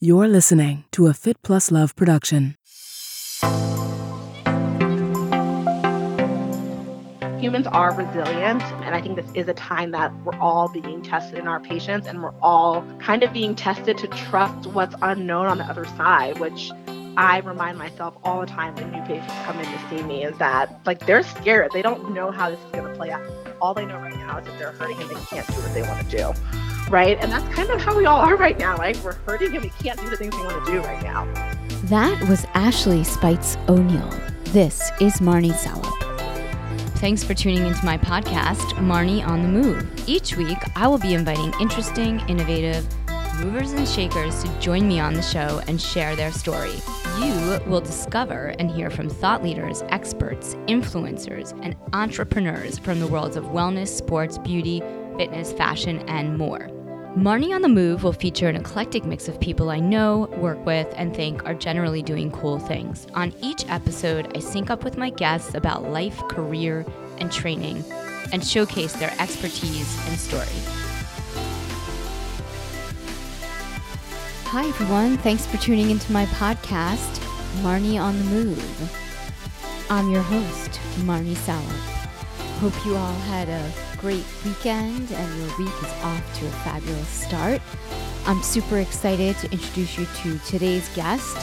You're listening to a Fit Plus Love production. Humans are resilient, and I think this is a time that we're all being tested in our patients, and we're all kind of being tested to trust what's unknown on the other side, which I remind myself all the time when new patients come in to see me is that like they're scared. They don't know how this is going to play out. All they know right now is that they're hurting and they can't do what they want to do right? And that's kind of how we all are right now. Like we're hurting and we can't do the things we want to do right now. That was Ashley Speights O'Neill. This is Marnie Salop. Thanks for tuning into my podcast, Marnie on the Move. Each week, I will be inviting interesting, innovative movers and shakers to join me on the show and share their story. You will discover and hear from thought leaders, experts, influencers, and entrepreneurs from the worlds of wellness, sports, beauty, fitness, fashion, and more. Marnie on the Move will feature an eclectic mix of people I know, work with, and think are generally doing cool things. On each episode, I sync up with my guests about life, career, and training, and showcase their expertise and story. Hi, everyone. Thanks for tuning into my podcast, Marnie on the Move. I'm your host, Marnie Salop. Hope you all had a great weekend and your week is off to a fabulous start. I'm super excited to introduce you to today's guest,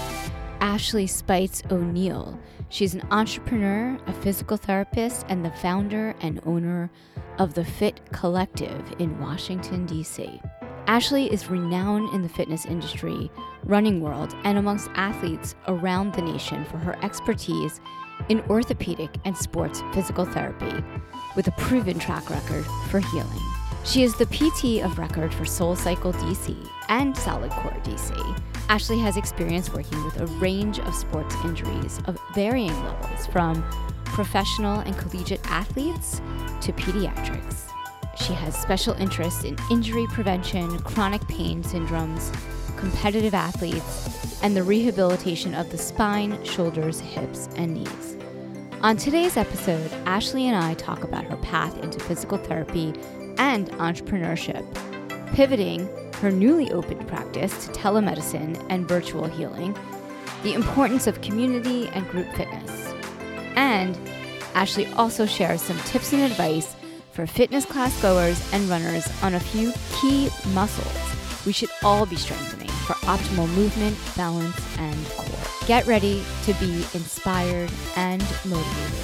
Ashley Speights O'Neill. She's an entrepreneur, a physical therapist, and the founder and owner of the PHYT Collective in Washington, D.C. Ashley is renowned in the fitness industry, running world, and amongst athletes around the nation for her expertise in orthopedic and sports physical therapy with a proven track record for healing. She is the PT of record for SoulCycle DC and Solid Core DC. Ashley has experience working with a range of sports injuries of varying levels, from professional and collegiate athletes to pediatrics. She has special interests in injury prevention, chronic pain syndromes, competitive athletes, and the rehabilitation of the spine, shoulders, hips, and knees. On today's episode, Ashley and I talk about her path into physical therapy and entrepreneurship, pivoting her newly opened practice to telemedicine and virtual healing, the importance of community and group fitness. And Ashley also shares some tips and advice for fitness class goers and runners on a few key muscles we should all be strengthening for optimal movement, balance, and core. Get ready to be inspired and motivated.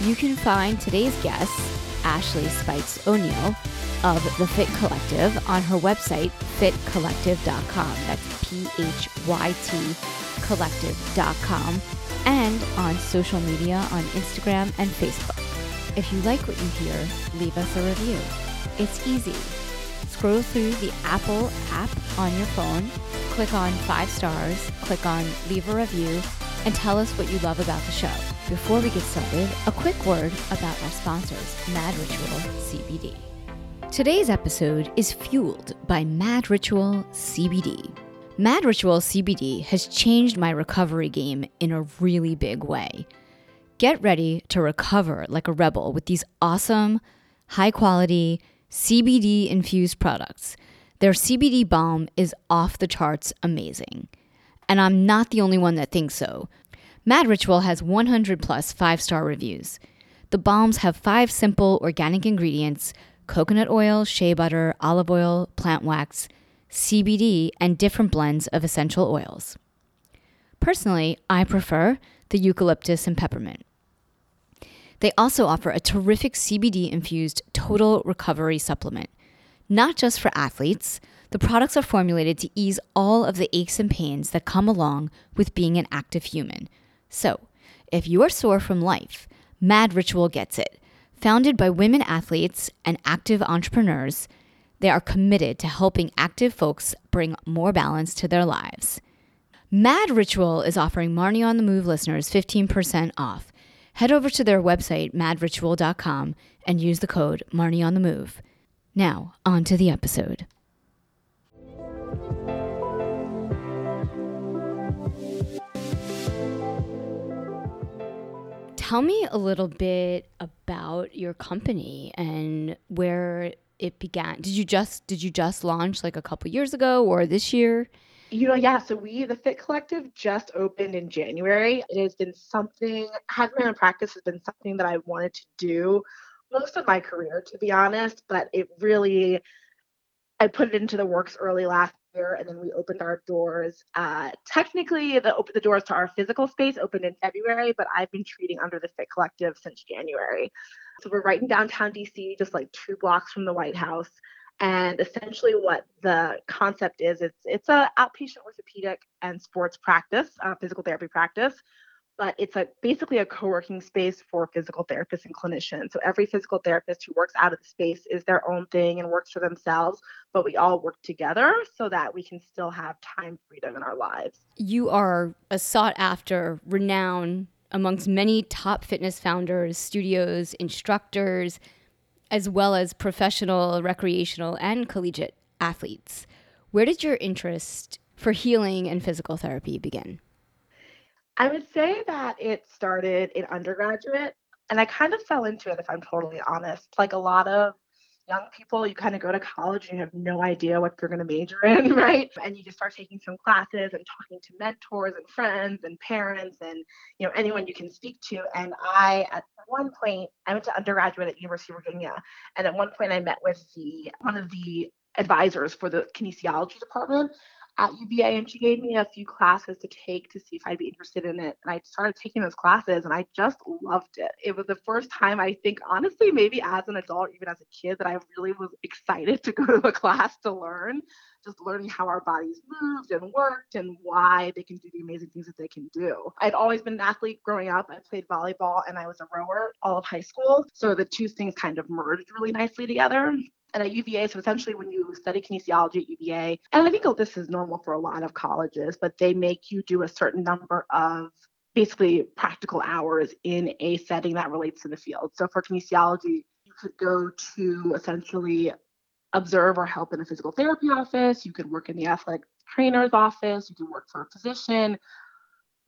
You can find today's guest, Ashley Speights O'Neill of the PHYT Collective, on her website, phytcollective.com. That's P H Y T collective.com, and on social media on Instagram and Facebook. If you like what you hear, leave us a review. It's easy. Scroll through the Apple app on your phone click on five stars, click on leave a review, and tell us what you love about the show. Before we get started, a quick word about our sponsors, Mad Ritual CBD. Today's episode is fueled by Mad Ritual CBD. Mad Ritual CBD has changed my recovery game in a really big way. Get ready to recover like a rebel with these awesome, high quality, CBD infused products their CBD balm is off the charts amazing. And I'm not the only one that thinks so. Mad Ritual has 100 plus five star reviews. The balms have five simple organic ingredients coconut oil, shea butter, olive oil, plant wax, CBD, and different blends of essential oils. Personally, I prefer the eucalyptus and peppermint. They also offer a terrific CBD infused total recovery supplement not just for athletes, the products are formulated to ease all of the aches and pains that come along with being an active human. So, if you're sore from life, Mad Ritual gets it. Founded by women athletes and active entrepreneurs, they are committed to helping active folks bring more balance to their lives. Mad Ritual is offering Marnie on the Move listeners 15% off. Head over to their website, madritual.com, and use the code Marnie on the Move. Now, on to the episode. Tell me a little bit about your company and where it began. Did you just did you just launch like a couple years ago or this year? You know, yeah. So we, the PHYT Collective, just opened in January. It has been something, having my own practice has been something that I wanted to do most of my career, to be honest. But it really, I put it into the works early last year, and then we opened our doors. Uh, technically, the open the doors to our physical space opened in February, but I've been treating under the PHYT Collective since January. So we're right in downtown DC, just like two blocks from the White House. And essentially, what the concept is, it's it's a outpatient orthopedic and sports practice, uh, physical therapy practice, but it's a basically a co-working space for physical therapists and clinicians. So every physical therapist who works out of the space is their own thing and works for themselves, but we all work together so that we can still have time freedom in our lives. You are a sought after, renowned amongst many top fitness founders, studios, instructors as well as professional, recreational, and collegiate athletes. Where did your interest for healing and physical therapy begin? I would say that it started in undergraduate and I kind of fell into it if I'm totally honest. Like a lot of young people, you kind of go to college and you have no idea what you're going to major in, right? And you just start taking some classes and talking to mentors and friends and parents and you know anyone you can speak to. And I, at one point, I went to undergraduate at University of Virginia, and at one point I met with the one of the advisors for the kinesiology department at UVA and she gave me a few classes to take to see if I'd be interested in it. And I started taking those classes and I just loved it. It was the first time I think, honestly, maybe as an adult, even as a kid, that I really was excited to go to a class to learn, just learning how our bodies moved and worked and why they can do the amazing things that they can do. I'd always been an athlete growing up. I played volleyball and I was a rower all of high school. So the two things kind of merged really nicely together and at UVA, so essentially when you study kinesiology at UVA, and I think this is normal for a lot of colleges, but they make you do a certain number of basically practical hours in a setting that relates to the field. So for kinesiology, you could go to essentially observe or help in a physical therapy office, you could work in the athletic trainer's office, you could work for a physician,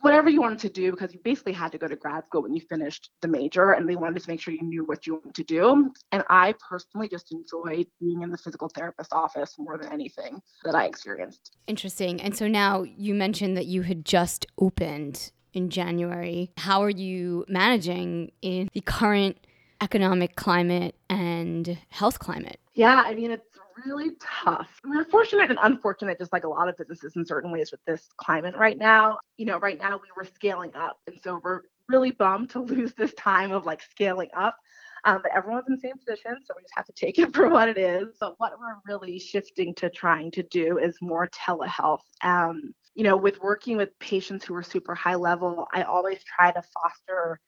whatever you wanted to do because you basically had to go to grad school when you finished the major and they wanted to make sure you knew what you wanted to do. And I personally just enjoyed being in the physical therapist office more than anything that I experienced. Interesting. And so now you mentioned that you had just opened in January. How are you managing in the current economic climate and health climate? Yeah, I mean, it's really tough. We're fortunate and unfortunate, just like a lot of businesses in certain ways with this climate right now. You know, right now we were scaling up. And so we're really bummed to lose this time of like scaling up. Um, but everyone's in the same position, so we just have to take it for what it is. But what we're really shifting to trying to do is more telehealth. Um, you know, with working with patients who are super high level, I always try to foster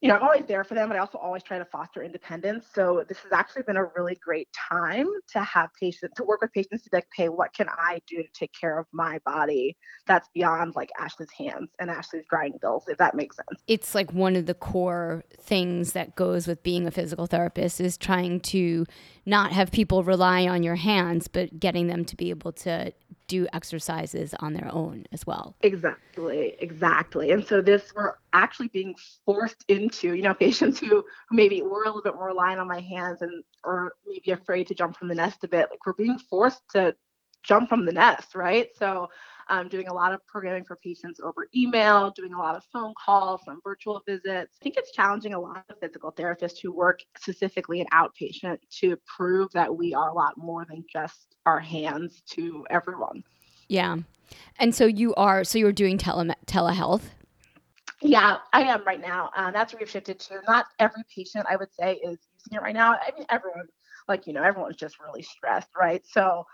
you know, I'm always there for them, but I also always try to foster independence. So this has actually been a really great time to have patients to work with patients to be like, hey, what can I do to take care of my body that's beyond like Ashley's hands and Ashley's grinding bills, if that makes sense. It's like one of the core things that goes with being a physical therapist is trying to not have people rely on your hands, but getting them to be able to do exercises on their own as well. Exactly, exactly. And so this we're actually being forced into, you know, patients who, maybe were a little bit more reliant on my hands and or maybe afraid to jump from the nest a bit. Like we're being forced to jump from the nest, right? So I'm doing a lot of programming for patients over email, doing a lot of phone calls, some virtual visits. I think it's challenging a lot of physical therapists who work specifically in outpatient to prove that we are a lot more than just our hands to everyone. Yeah. And so you are, so you're doing tele- telehealth? Yeah, I am right now. Uh, that's where we've shifted to. Not every patient, I would say, is using it right now. I mean, everyone, like, you know, everyone's just really stressed, right? So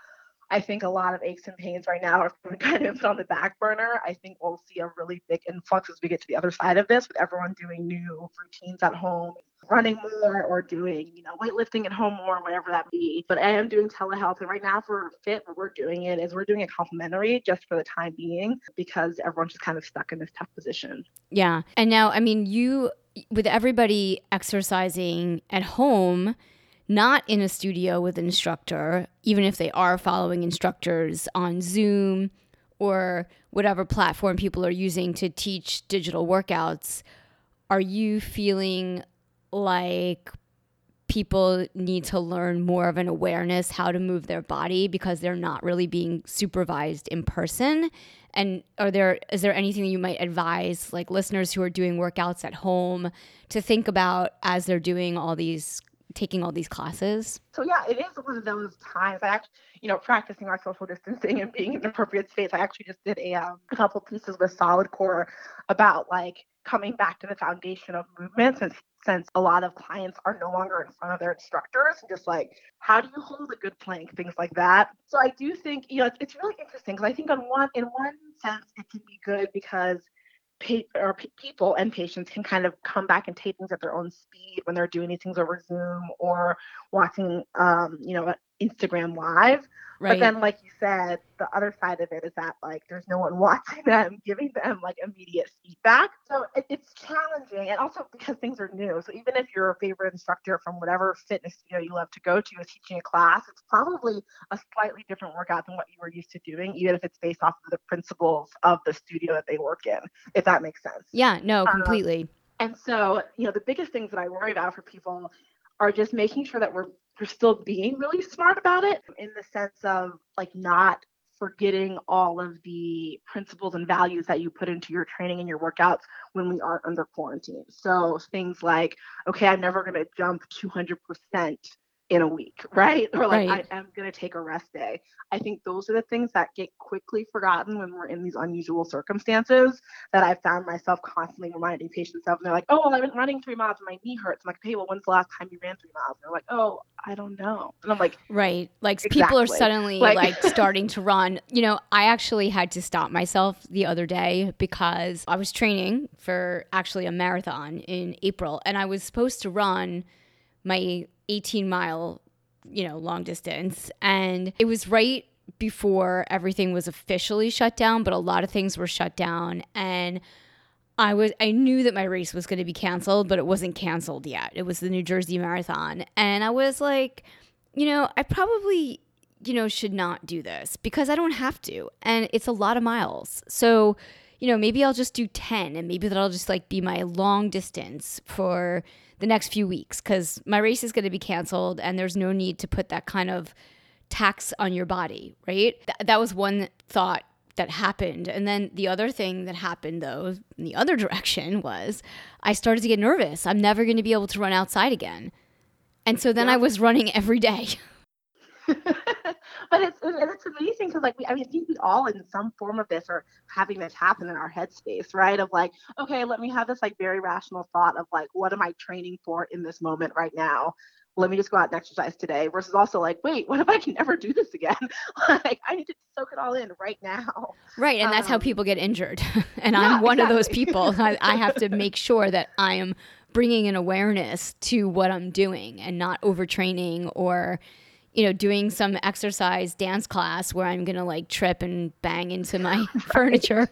I think a lot of aches and pains right now are kind of put on the back burner. I think we'll see a really big influx as we get to the other side of this with everyone doing new routines at home, running more or doing, you know, weightlifting at home more, whatever that be. But I am doing telehealth. And right now for PHYT, what we're doing it is we're doing it complimentary just for the time being because everyone's just kind of stuck in this tough position. Yeah. And now, I mean, you, with everybody exercising at home, not in a studio with an instructor, even if they are following instructors on Zoom or whatever platform people are using to teach digital workouts, are you feeling like people need to learn more of an awareness how to move their body because they're not really being supervised in person? And are there is there anything you might advise like listeners who are doing workouts at home to think about as they're doing all these taking all these classes? So yeah, it is one of those times. I actually, you know, practicing our social distancing and being in appropriate space. I actually just did a, um, a couple pieces with Solid Core about like coming back to the foundation of movement since since a lot of clients are no longer in front of their instructors and just like how do you hold a good plank things like that so i do think you know it's, it's really interesting because i think on one in one sense it can be good because pa- or p- people and patients can kind of come back and take things at their own speed when they're doing these things over zoom or watching um, you know instagram live Right. But then, like you said, the other side of it is that like there's no one watching them, giving them like immediate feedback. So it, it's challenging, and also because things are new. So even if your favorite instructor from whatever fitness studio you love to go to is teaching a class, it's probably a slightly different workout than what you were used to doing, even if it's based off of the principles of the studio that they work in. If that makes sense. Yeah. No. Um, completely. Um, and so, you know, the biggest things that I worry about for people are just making sure that we're we're still being really smart about it in the sense of like not forgetting all of the principles and values that you put into your training and your workouts when we aren't under quarantine. So things like, okay, I'm never going to jump 200% in a week, right? Or like right. I am going to take a rest day. I think those are the things that get quickly forgotten when we're in these unusual circumstances that I found myself constantly reminding patients of. And they're like, oh, well, I've been running three miles and my knee hurts. I'm like, hey, well, when's the last time you ran three miles? And they're like, oh, I don't know. And I'm like, right. Like exactly. people are suddenly like, like starting to run. You know, I actually had to stop myself the other day because I was training for actually a marathon in April and I was supposed to run my 18 mile, you know, long distance. And it was right before everything was officially shut down, but a lot of things were shut down. And I was I knew that my race was going to be canceled, but it wasn't canceled yet. It was the New Jersey Marathon. And I was like, you know, I probably, you know, should not do this because I don't have to. And it's a lot of miles. So, you know, maybe I'll just do 10 and maybe that'll just like be my long distance for the next few weeks because my race is going to be canceled and there's no need to put that kind of tax on your body, right? Th- that was one thought that happened. And then the other thing that happened, though, in the other direction, was I started to get nervous. I'm never going to be able to run outside again. And so then yeah. I was running every day. but it's it's amazing because like we, I mean, I think we all in some form of this are having this happen in our headspace, right? Of like, okay, let me have this like very rational thought of like, what am I training for in this moment right now? Let me just go out and exercise today. Versus also like, wait, what if I can never do this again? like, I need to soak it all in right now. Right, and that's um, how people get injured. and I'm one exactly. of those people. I, I have to make sure that I am bringing an awareness to what I'm doing and not overtraining or you know, doing some exercise dance class where I'm gonna like trip and bang into my furniture.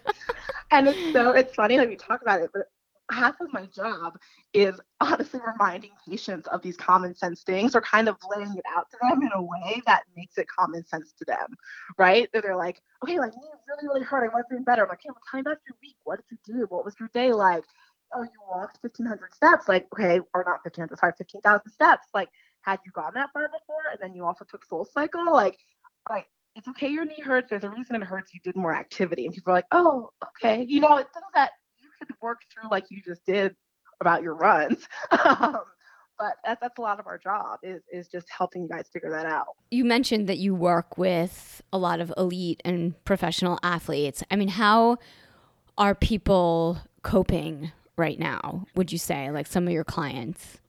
and it's so it's funny that we talk about it, but half of my job is honestly reminding patients of these common sense things or kind of laying it out to them in a way that makes it common sense to them, right? That they're like, okay, like me really, really hurt. I want to do better. I'm like, okay, well, tell me about your week. What did you do? What was your day like? Oh, you walked 1,500 steps. Like, okay, or not 1,500, sorry, 15,000 steps. Like, had you gone that far before and then you also took SoulCycle like like it's okay your knee hurts there's a reason it hurts you did more activity and people are like oh okay. You know it's things that you could work through like you just did about your runs. Um, but that's, that's a lot of our job is, is just helping you guys figure that out. You mentioned that you work with a lot of elite and professional athletes. I mean how are people coping right now would you say like some of your clients?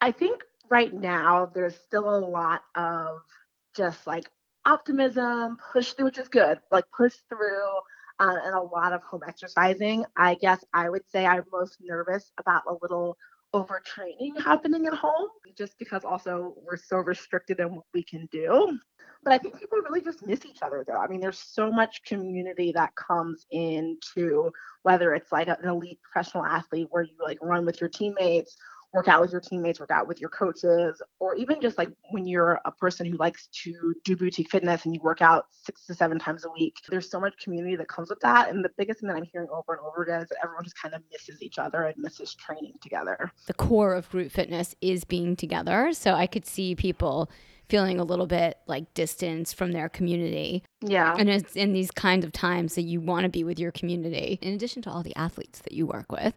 I think right now there's still a lot of just like optimism, push through, which is good, like push through, uh, and a lot of home exercising. I guess I would say I'm most nervous about a little overtraining happening at home, just because also we're so restricted in what we can do. But I think people really just miss each other, though. I mean, there's so much community that comes into whether it's like an elite professional athlete where you like run with your teammates work out with your teammates, work out with your coaches, or even just like when you're a person who likes to do boutique fitness and you work out six to seven times a week. There's so much community that comes with that. And the biggest thing that I'm hearing over and over again is that everyone just kind of misses each other and misses training together. The core of group fitness is being together. So I could see people feeling a little bit like distance from their community. Yeah. And it's in these kinds of times that you want to be with your community, in addition to all the athletes that you work with.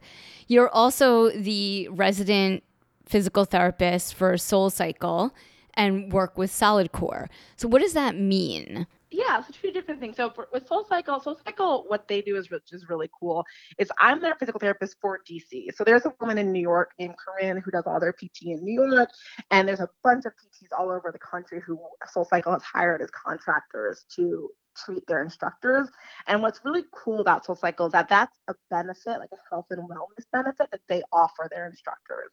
You're also the resident physical therapist for SoulCycle and work with Solid Core. So, what does that mean? Yeah, so two different things. So for, with SoulCycle, Soul Cycle, what they do is which is really cool. Is I'm their physical therapist for DC. So there's a woman in New York named Corinne who does all their PT in New York, and there's a bunch of PTs all over the country who SoulCycle has hired as contractors to treat their instructors. And what's really cool about SoulCycle is that that's a benefit, like a health and wellness benefit that they offer their instructors.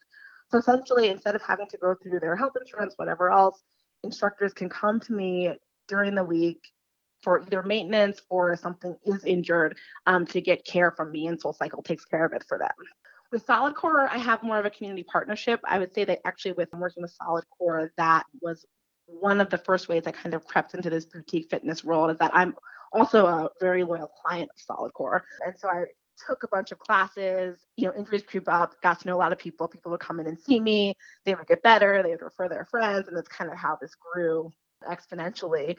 So essentially, instead of having to go through their health insurance, whatever else, instructors can come to me during the week for either maintenance or something is injured um, to get care from me and SoulCycle takes care of it for them. With Solid Core, I have more of a community partnership. I would say that actually with working with Solid Core, that was one of the first ways I kind of crept into this boutique fitness world is that I'm also a very loyal client of Solid Core. And so I took a bunch of classes, you know, injuries creep up, got to know a lot of people. People would come in and see me, they would get better, they would refer their friends, and that's kind of how this grew exponentially.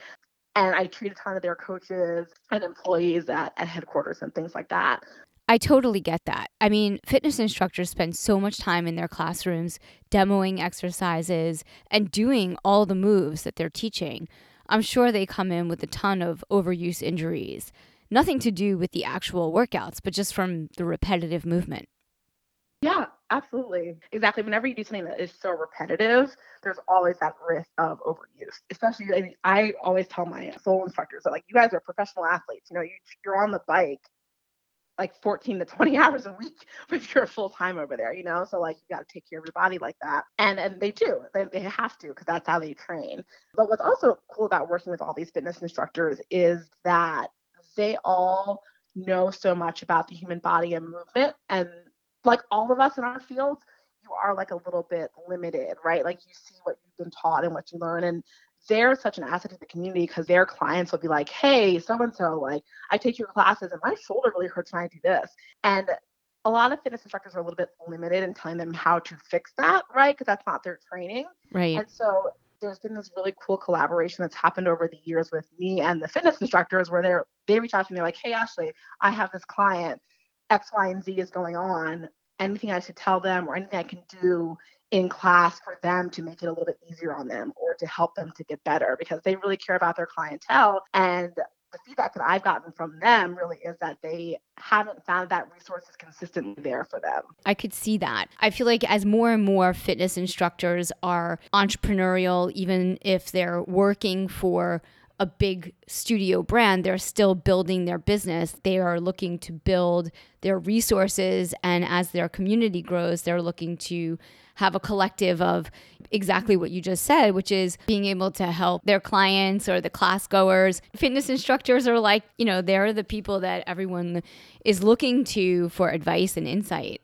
And I treat a ton of their coaches and employees at, at headquarters and things like that. I totally get that. I mean, fitness instructors spend so much time in their classrooms demoing exercises and doing all the moves that they're teaching. I'm sure they come in with a ton of overuse injuries. Nothing to do with the actual workouts, but just from the repetitive movement. Yeah, absolutely. Exactly. Whenever you do something that is so repetitive, there's always that risk of overuse. Especially, I, mean, I always tell my soul instructors that, like, you guys are professional athletes. You know, you, you're on the bike like 14 to 20 hours a week if you're full time over there, you know? So, like, you got to take care of your body like that. And and they do, they, they have to, because that's how they train. But what's also cool about working with all these fitness instructors is that they all know so much about the human body and movement and like all of us in our fields, you are like a little bit limited, right? Like you see what you've been taught and what you learn. And they're such an asset to the community because their clients will be like, hey, so and so, like, I take your classes and my shoulder really hurts when I do this. And a lot of fitness instructors are a little bit limited in telling them how to fix that, right? Because that's not their training. Right. And so there's been this really cool collaboration that's happened over the years with me and the fitness instructors where they're they reach out to me like, hey Ashley, I have this client, X, Y, and Z is going on anything I should tell them or anything I can do in class for them to make it a little bit easier on them or to help them to get better because they really care about their clientele. And the feedback that I've gotten from them really is that they haven't found that resources consistently there for them. I could see that. I feel like as more and more fitness instructors are entrepreneurial, even if they're working for a big studio brand, they're still building their business. They are looking to build their resources. And as their community grows, they're looking to have a collective of exactly what you just said, which is being able to help their clients or the class goers. Fitness instructors are like, you know, they're the people that everyone is looking to for advice and insight.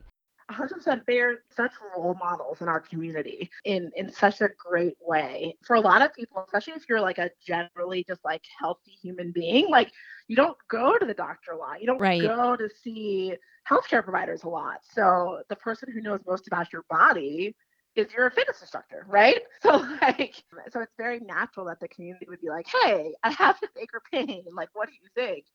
100% they're such role models in our community in in such a great way for a lot of people especially if you're like a generally just like healthy human being like you don't go to the doctor a lot you don't right. go to see healthcare providers a lot so the person who knows most about your body is your fitness instructor, right? So like, so it's very natural that the community would be like, "Hey, I have this ache or pain. Like, what do you think?"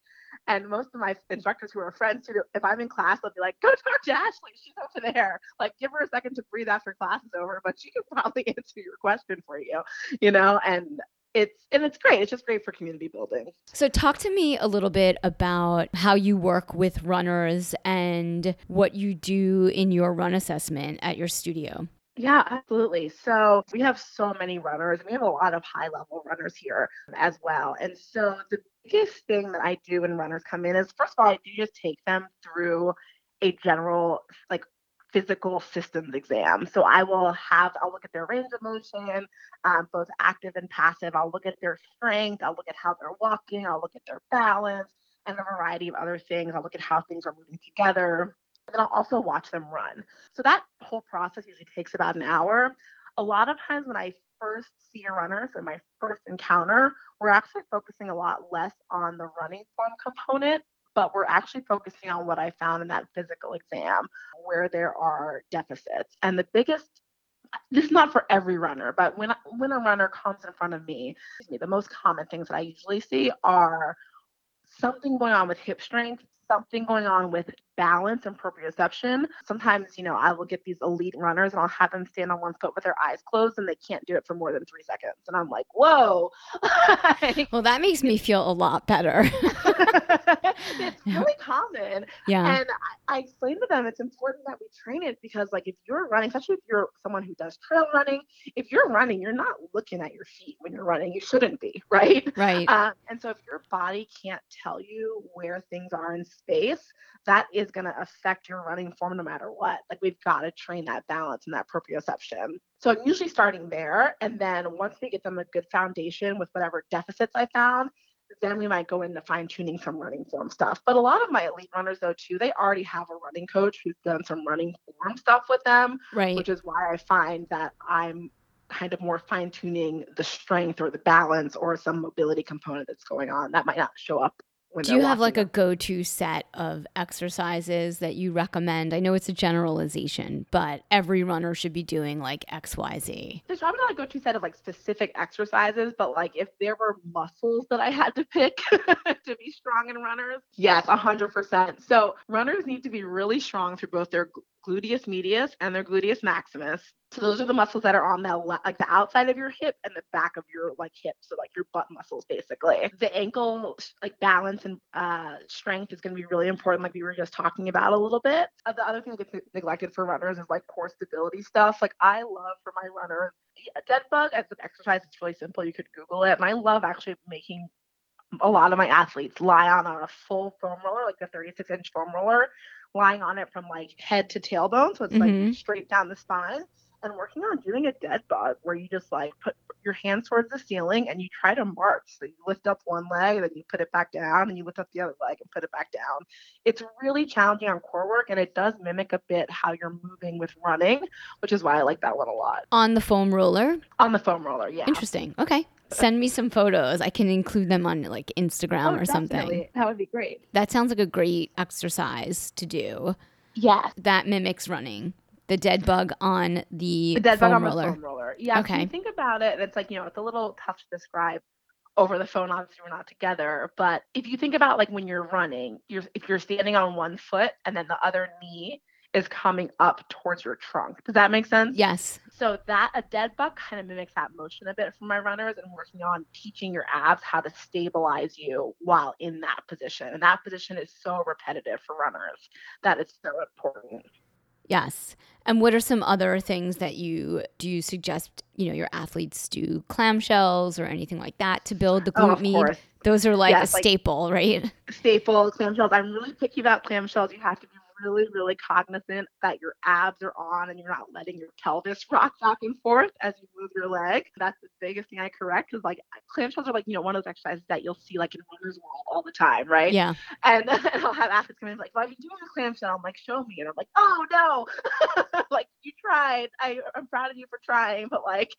And most of my instructors who are friends, who, if I'm in class, they'll be like, "Go talk to Ashley. She's over there. Like, give her a second to breathe after class is over, but she can probably answer your question for you." You know, and it's and it's great. It's just great for community building. So talk to me a little bit about how you work with runners and what you do in your run assessment at your studio. Yeah, absolutely. So we have so many runners. We have a lot of high level runners here as well. And so the biggest thing that I do when runners come in is first of all, I do just take them through a general like physical systems exam. So I will have, I'll look at their range of motion, um, both active and passive. I'll look at their strength. I'll look at how they're walking. I'll look at their balance and a variety of other things. I'll look at how things are moving together And I'll also watch them run. So that whole process usually takes about an hour. A lot of times when I first see a runner, so my first encounter, we're actually focusing a lot less on the running form component, but we're actually focusing on what I found in that physical exam where there are deficits. And the biggest this is not for every runner, but when when a runner comes in front of me, the most common things that I usually see are something going on with hip strength, something going on with balance and proprioception. Sometimes, you know, I will get these elite runners and I'll have them stand on one foot with their eyes closed and they can't do it for more than three seconds. And I'm like, whoa. well, that makes me feel a lot better. it's really common. Yeah. And I, I explain to them it's important that we train it because, like, if you're running, especially if you're someone who does trail running, if you're running, you're not looking at your feet when you're running. You shouldn't be, right? Right. Um, and so if your body can't tell you where things are in space, that is going to affect your running form no matter what. Like we've got to train that balance and that proprioception. So I'm usually starting there. And then once we get them a good foundation with whatever deficits I found, then we might go into fine tuning some running form stuff. But a lot of my elite runners, though, too, they already have a running coach who's done some running form stuff with them, right. which is why I find that I'm kind of more fine tuning the strength or the balance or some mobility component that's going on that might not show up do you have like a go-to set of exercises that you recommend? I know it's a generalization but every runner should be doing like xyz there's probably not a go-to set of like specific exercises but like if there were muscles that i had to pick to be strong in runners yes 100% so runners need to be really strong through both their gluteus medius and their gluteus maximus. So those are the muscles that are on the like the outside of your hip and the back of your like hip, so like your butt muscles basically. The ankle like balance and uh, strength is going to be really important, like we were just talking about a little bit. Uh, the other thing that gets neglected for runners is like core stability stuff. Like I love for my runners, a dead bug as an exercise. It's really simple. You could Google it, and I love actually making a lot of my athletes lie on a full foam roller, like a 36 inch foam roller, lying on it from like head to tailbone. So it's mm-hmm. like straight down the spine. And working on doing a dead bug where you just like put your hands towards the ceiling and you try to march. So you lift up one leg, then you put it back down, and you lift up the other leg and put it back down. It's really challenging on core work and it does mimic a bit how you're moving with running, which is why I like that one a lot. On the foam roller? On the foam roller, yeah. Interesting. Okay. Send me some photos. I can include them on like Instagram oh, or something. That would be great. That sounds like a great exercise to do. Yeah. That mimics running. The dead bug on the, the dead foam bug on roller. the foam roller. Yeah. Okay. you think about it, it's like, you know, it's a little tough to describe over the phone. Obviously, we're not together. But if you think about like when you're running, you're if you're standing on one foot and then the other knee is coming up towards your trunk. Does that make sense? Yes. So that a dead bug kind of mimics that motion a bit for my runners and working on teaching your abs how to stabilize you while in that position. And that position is so repetitive for runners that it's so important. Yes. And what are some other things that you do you suggest, you know, your athletes do clamshells or anything like that to build the oh, glute oh, med? Those are like yes, a staple, right? Staple clamshells. I'm really picky about clamshells. You have to be really, really cognizant that your abs are on and you're not letting your pelvis rock back and forth as you move your leg. That's the biggest thing I correct because like clamshells are like, you know, one of those exercises that you'll see like in runner's world all the time, right? Yeah. And, and I'll have athletes come in like, well, I've been doing a clamshell. I'm like, show me. And I'm like, oh no, like you tried. I, I'm proud of you for trying, but like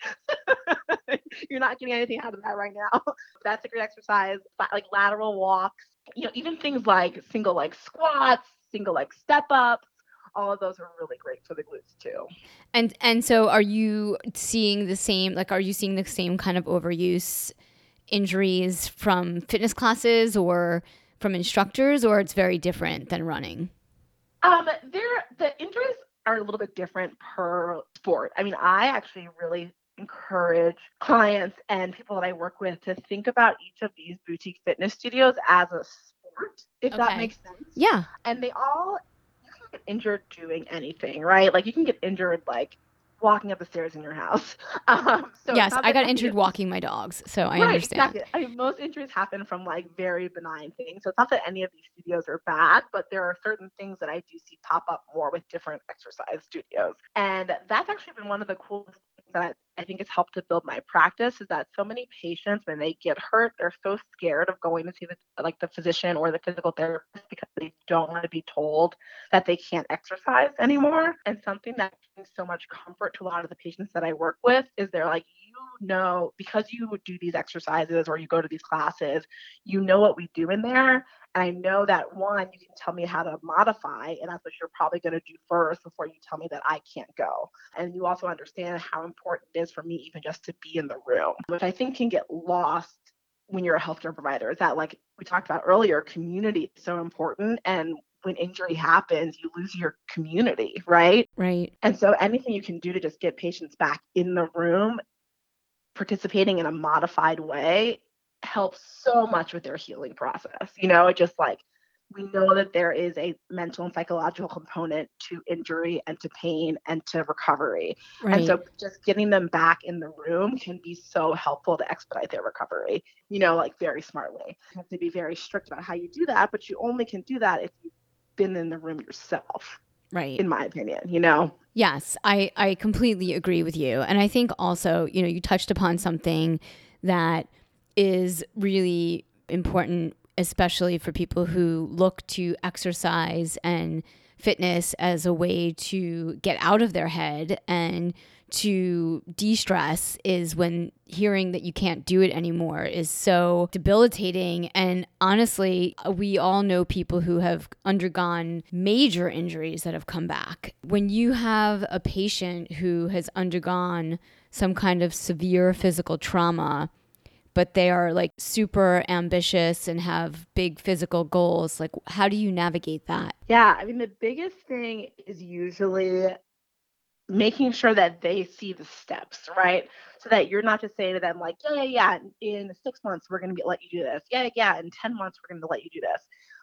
you're not getting anything out of that right now. That's a great exercise. Like lateral walks, you know, even things like single leg squats, single leg step ups all of those are really great for the glutes too. And and so are you seeing the same like are you seeing the same kind of overuse injuries from fitness classes or from instructors or it's very different than running? Um there the injuries are a little bit different per sport. I mean, I actually really encourage clients and people that I work with to think about each of these boutique fitness studios as a if okay. that makes sense. Yeah. And they all you can get injured doing anything, right? Like you can get injured like walking up the stairs in your house. Um, so yes, I got injured walking my dogs, so I right, understand. Exactly. I mean, most injuries happen from like very benign things. So it's not that any of these studios are bad, but there are certain things that I do see pop up more with different exercise studios. And that's actually been one of the coolest things that I think it's helped to build my practice is that so many patients, when they get hurt, they're so scared of going to see the like the physician or the physical therapist because they don't want to be told that they can't exercise anymore. And something that brings so much comfort to a lot of the patients that I work with is they're like, know, because you do these exercises or you go to these classes, you know what we do in there. And I know that one, you can tell me how to modify, and that's what you're probably going to do first before you tell me that I can't go. And you also understand how important it is for me even just to be in the room, which I think can get lost when you're a healthcare provider. Is that like we talked about earlier, community is so important. And when injury happens, you lose your community, right? Right. And so anything you can do to just get patients back in the room participating in a modified way helps so much with their healing process. You know, it just like we know that there is a mental and psychological component to injury and to pain and to recovery. Right. And so just getting them back in the room can be so helpful to expedite their recovery, you know, like very smartly. You have to be very strict about how you do that, but you only can do that if you've been in the room yourself, right. in my opinion, you know? Yes, I, I completely agree with you. And I think also, you know, you touched upon something that is really important, especially for people who look to exercise and fitness as a way to get out of their head and to de stress is when hearing that you can't do it anymore is so debilitating. And honestly, uh, we all know people who have undergone major injuries that have come back. When you have a patient who has undergone some kind of severe physical trauma, but they are like super ambitious and have big physical goals. Like, how do you navigate that? Yeah, I mean, the biggest thing is usually making sure that they see the steps, right? So that you're not just saying to them, like, yeah, yeah, yeah, in six months, we're going to let you do this. Yeah, yeah, in 10 months, we're going to let you do this.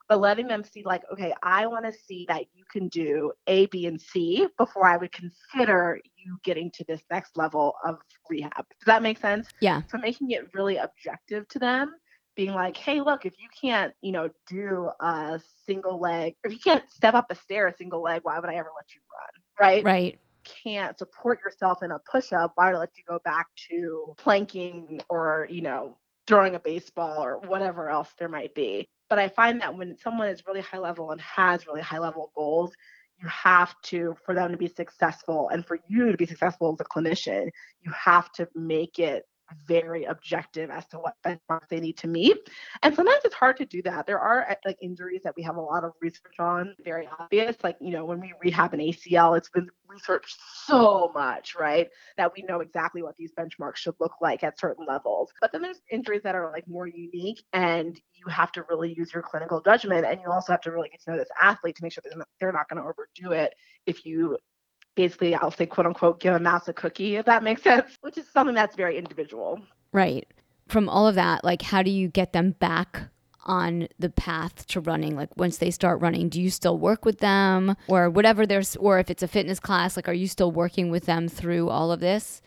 But letting them see, like, okay, I want to see that you can do A, B, and C before I would consider you getting to this next level of rehab. Does that make sense? Yeah. So making it really objective to them being like, hey, look, if you can't, you know, do a single leg, if you can't step up a stair a single leg, why would I ever let you run? Right. Right. Can't support yourself in a push up, why let you go back to planking or, you know, throwing a baseball or whatever else there might be. But I find that when someone is really high level and has really high level goals, you have to, for them to be successful and for you to be successful as a clinician, you have to make it very objective as to what benchmarks they need to meet. And sometimes it's hard to do that. There are uh, like injuries that we have a lot of research on, very obvious. Like, you know, when we rehab an ACL, it's been researched so much, right? That we know exactly what these benchmarks should look like at certain levels. But then there's injuries that are like more unique and you have to really use your clinical judgment and you also have to really get to know this athlete to make sure not, they're not going to overdo it if you basically, I'll say, quote unquote, give a mouse a cookie, if that makes sense, which is something that's very individual. Right. From all of that, like, how do you get them back on the path to running? Like, once they start running, do you still work with them or whatever there's, or if it's a fitness class, like, are you still working with them through all of this?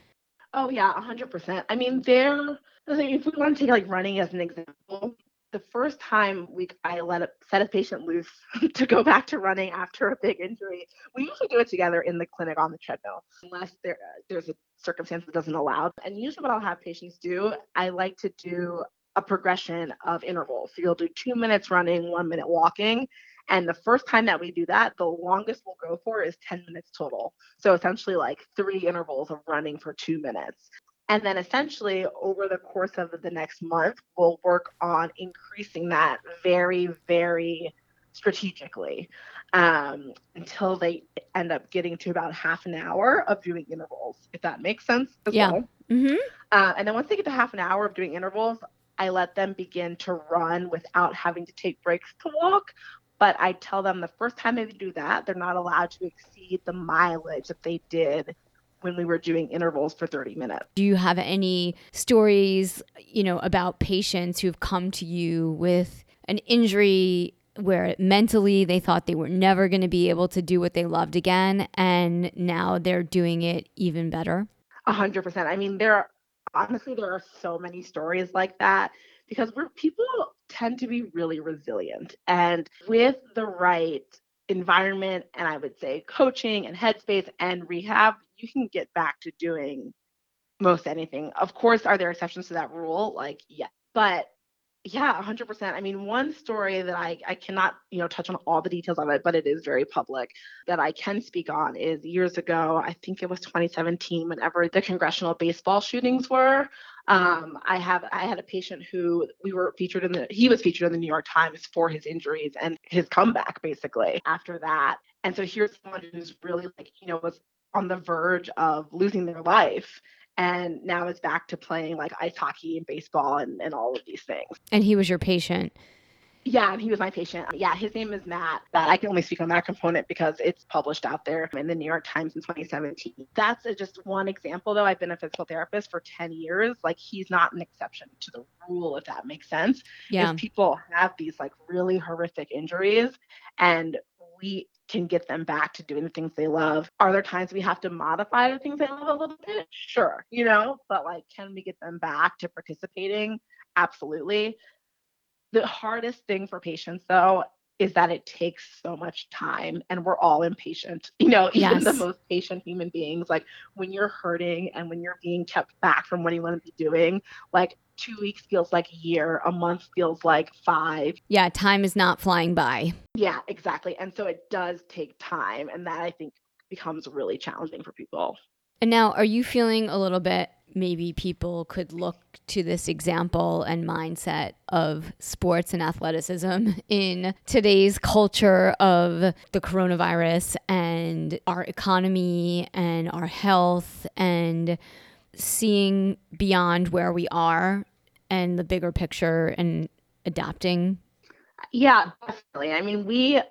Oh, yeah, 100%. I mean, they're, if we want to take like running as an example, the first time we I let a, set a patient loose to go back to running after a big injury, we usually do it together in the clinic on the treadmill, unless there uh, there's a circumstance that doesn't allow. And usually, what I'll have patients do, I like to do a progression of intervals. So you'll do two minutes running, one minute walking. And the first time that we do that, the longest we'll go for is 10 minutes total. So essentially, like three intervals of running for two minutes. And then essentially over the course of the next month, we'll work on increasing that very, very strategically um, until they end up getting to about half an hour of doing intervals, if that makes sense Yeah. well. Mm-hmm. Uh, and then once they get to half an hour of doing intervals, I let them begin to run without having to take breaks to walk. But I tell them the first time they do that, they're not allowed to exceed the mileage that they did when we were doing intervals for 30 minutes. Do you have any stories, you know, about patients who've come to you with an injury where mentally they thought they were never going to be able to do what they loved again and now they're doing it even better? Hundred percent. I mean, there are honestly there are so many stories like that because we're people tend to be really resilient and with the right environment and I would say coaching and headspace and rehab, you can get back to doing most anything. Of course, are there exceptions to that rule? Like, yeah. But yeah, 100%. I mean, one story that I, I cannot, you know, touch on all the details of it, but it is very public that I can speak on is years ago, I think it was 2017, whenever the congressional baseball shootings were. Um, I have I had a patient who we were featured in the he was featured in the New York Times for his injuries and his comeback basically after that. And so here's someone who's really like, you know, was on the verge of losing their life and now is back to playing like ice hockey and baseball and, and all of these things. And he was your patient. Yeah, and he was my patient. Yeah, his name is Matt. That I can only speak on that component because it's published out there in the New York Times in 2017. That's a, just one example, though. I've been a physical therapist for 10 years. Like he's not an exception to the rule, if that makes sense. Yeah, If people have these like really horrific injuries, and we can get them back to doing the things they love. Are there times we have to modify the things they love a little bit? Sure, you know, but like, can we get them back to participating? Absolutely. The hardest thing for patients, though, is that it takes so much time and we're all impatient. You know, even the most patient human beings, like when you're hurting and when you're being kept back from what you want to be doing, like two weeks feels like a year, a month feels like five. yeah. Time is not flying by. Yeah, exactly. And so it does take time. And that I think becomes really challenging for people. And now, are you feeling a little bit maybe people could look to this example and mindset of sports and athleticism in today's culture of the coronavirus and our economy and our health and seeing beyond where we are and the bigger picture and adapting? Yeah, definitely. I mean, we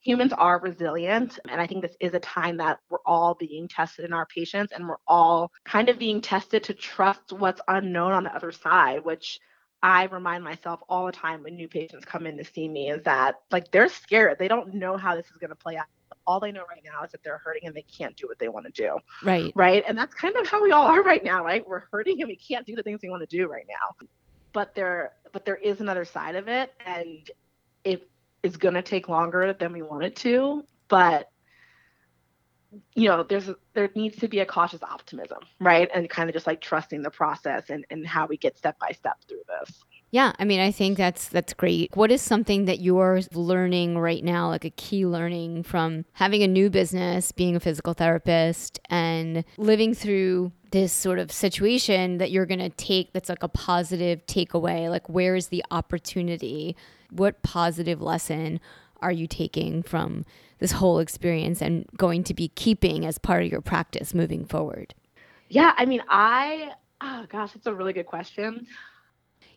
humans are resilient. And I think this is a time that we're all being tested in our patients and we're all kind of being tested to trust what's unknown on the other side, which I remind myself all the time when new patients come in to see me is that like they're scared. They don't know how this is going to play out. All they know right now is that they're hurting and they can't do what they want to do. Right. right? And that's kind of how we all are right now, right? We're hurting and we can't do the things we want to do right now. But there, but there is another side of it, and it is going to take longer than we want it to. But you know, there's there needs to be a cautious optimism, right? And kind of just like trusting the process and and how we get step by step through this. Yeah, I mean, I think that's that's great. What is something that you're learning right now, like a key learning from having a new business, being a physical therapist, and living through this sort of situation that you're going to take that's like a positive takeaway? Like, where is the opportunity? What positive lesson are you taking from this whole experience and going to be keeping as part of your practice moving forward? Yeah, I mean, I oh gosh, that's a really good question.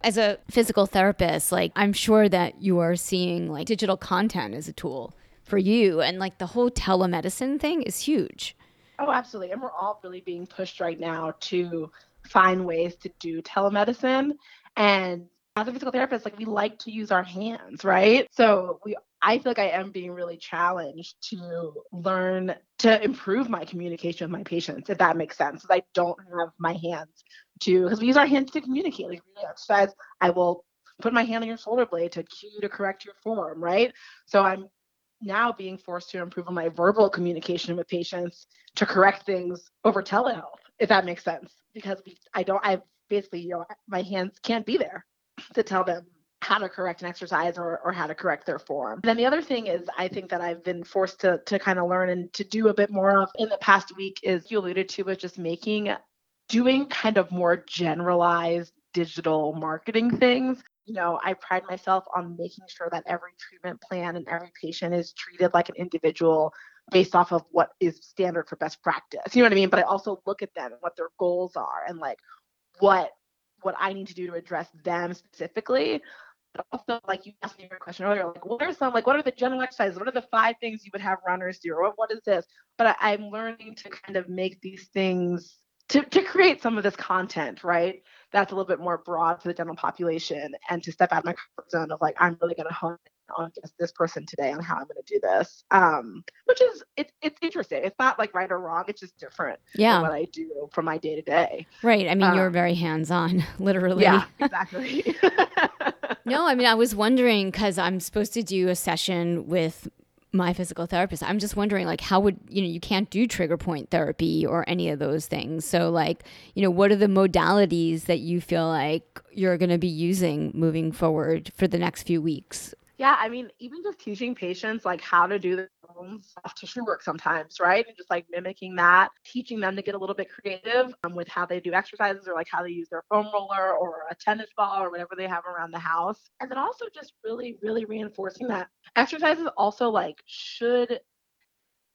as a physical therapist, like I'm sure that you are seeing like digital content as a tool for you and like the whole telemedicine thing is huge. Oh, absolutely. And we're all really being pushed right now to find ways to do telemedicine. And as a physical therapist, like we like to use our hands, right? So we I feel like I am being really challenged to learn to improve my communication with my patients, if that makes sense. 'cause I don't have my hands to because we use our hands to communicate. Like we exercise, I will put my hand on your shoulder blade to cue to correct your form, right? So I'm now being forced to improve on my verbal communication with patients to correct things over telehealth, if that makes sense. Because we, I don't, I basically, you know, my hands can't be there to tell them how to correct an exercise or, or how to correct their form. And then the other thing is, I think that I've been forced to to kind of learn and to do a bit more of in the past week is you alluded to was just making, doing kind of more generalized digital marketing things you know, I pride myself on making sure that every treatment plan and every patient is treated like an individual based off of what is standard for best practice. You know what I mean? But I also look at them and what their goals are and like what what I need to do to address them specifically. But also, like you asked me your question earlier, like what are some like what are the general exercises? What are the five things you would have runners do? Or what, is this? But I, I'm learning to kind of make these things to, to create some of this content, right? That's a little bit more broad for the general population and to step out of my comfort zone of like, I'm really going to hone on just this person today on how I'm going to do this. Um, which is, it's, it's interesting. It's not like right or wrong. It's just different Yeah, than what I do from my day to day. right. I mean, you're Um, very hands on, literally. Yeah, exactly. No, I mean, I was wondering because I'm supposed to do a session with my physical therapist. I'm just wondering, like, how would you know you can't do trigger point therapy or any of those things. So, like, you know, what are the modalities that you feel like you're going to be using moving forward for the next few weeks? Yeah, I mean, even just teaching patients like how to do their own soft tissue work sometimes, right? And just like mimicking that, teaching them to get a little bit creative um, with how they do exercises or like how they use their foam roller or a tennis ball or whatever they have around the house. And then also just really, really reinforcing that exercises also like should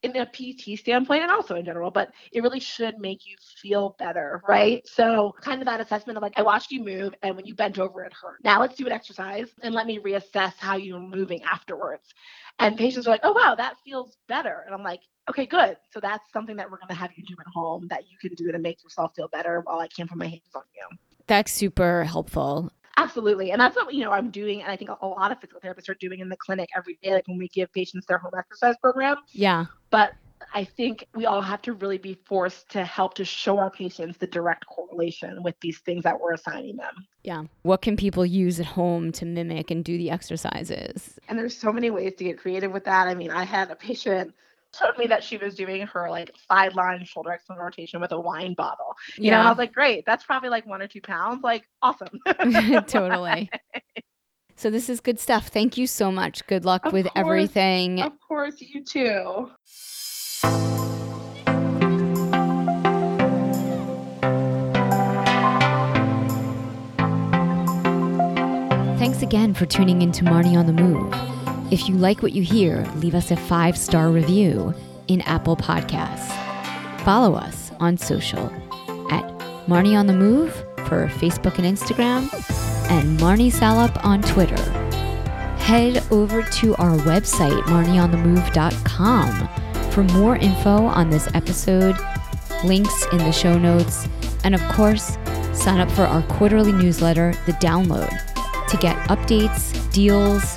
in a PT standpoint and also in general, but it really should make you feel better, right? So, kind of that assessment of like, I watched you move, and when you bent over, it hurt. Now let's do an exercise and let me reassess how you're moving afterwards. And patients are like, oh, wow, that feels better. And I'm like, okay, good. So, that's something that we're going to have you do at home that you can do to make yourself feel better while I can't put my hands on you. That's super helpful. Absolutely. And that's what, you know, I'm doing. And I think a lot of physical therapists are doing in the clinic every day, like when we give patients their home exercise program. Yeah. But I think we all have to really be forced to help to show our patients the direct correlation with these things that we're assigning them. Yeah. What can people use at home to mimic and do the exercises? And there's so many ways to get creative with that. I mean, I had a patient told me that she was doing her like sideline shoulder external rotation with a wine bottle. You yeah. know, I was like, great, that's probably like one or two pounds. Like, awesome. totally. So this is good stuff. Thank you so much. Good luck of with course, everything. Of course, you too. Thanks again for tuning in to Marni on the Move. If you like what you hear, leave us a five star review in Apple Podcasts. Follow us on social at Marni on the Move for Facebook and Instagram, and Marni Salup on Twitter. Head over to our website, marnionthemove.com, for more info on this episode, links in the show notes, and of course, sign up for our quarterly newsletter, The Download, to get updates, deals,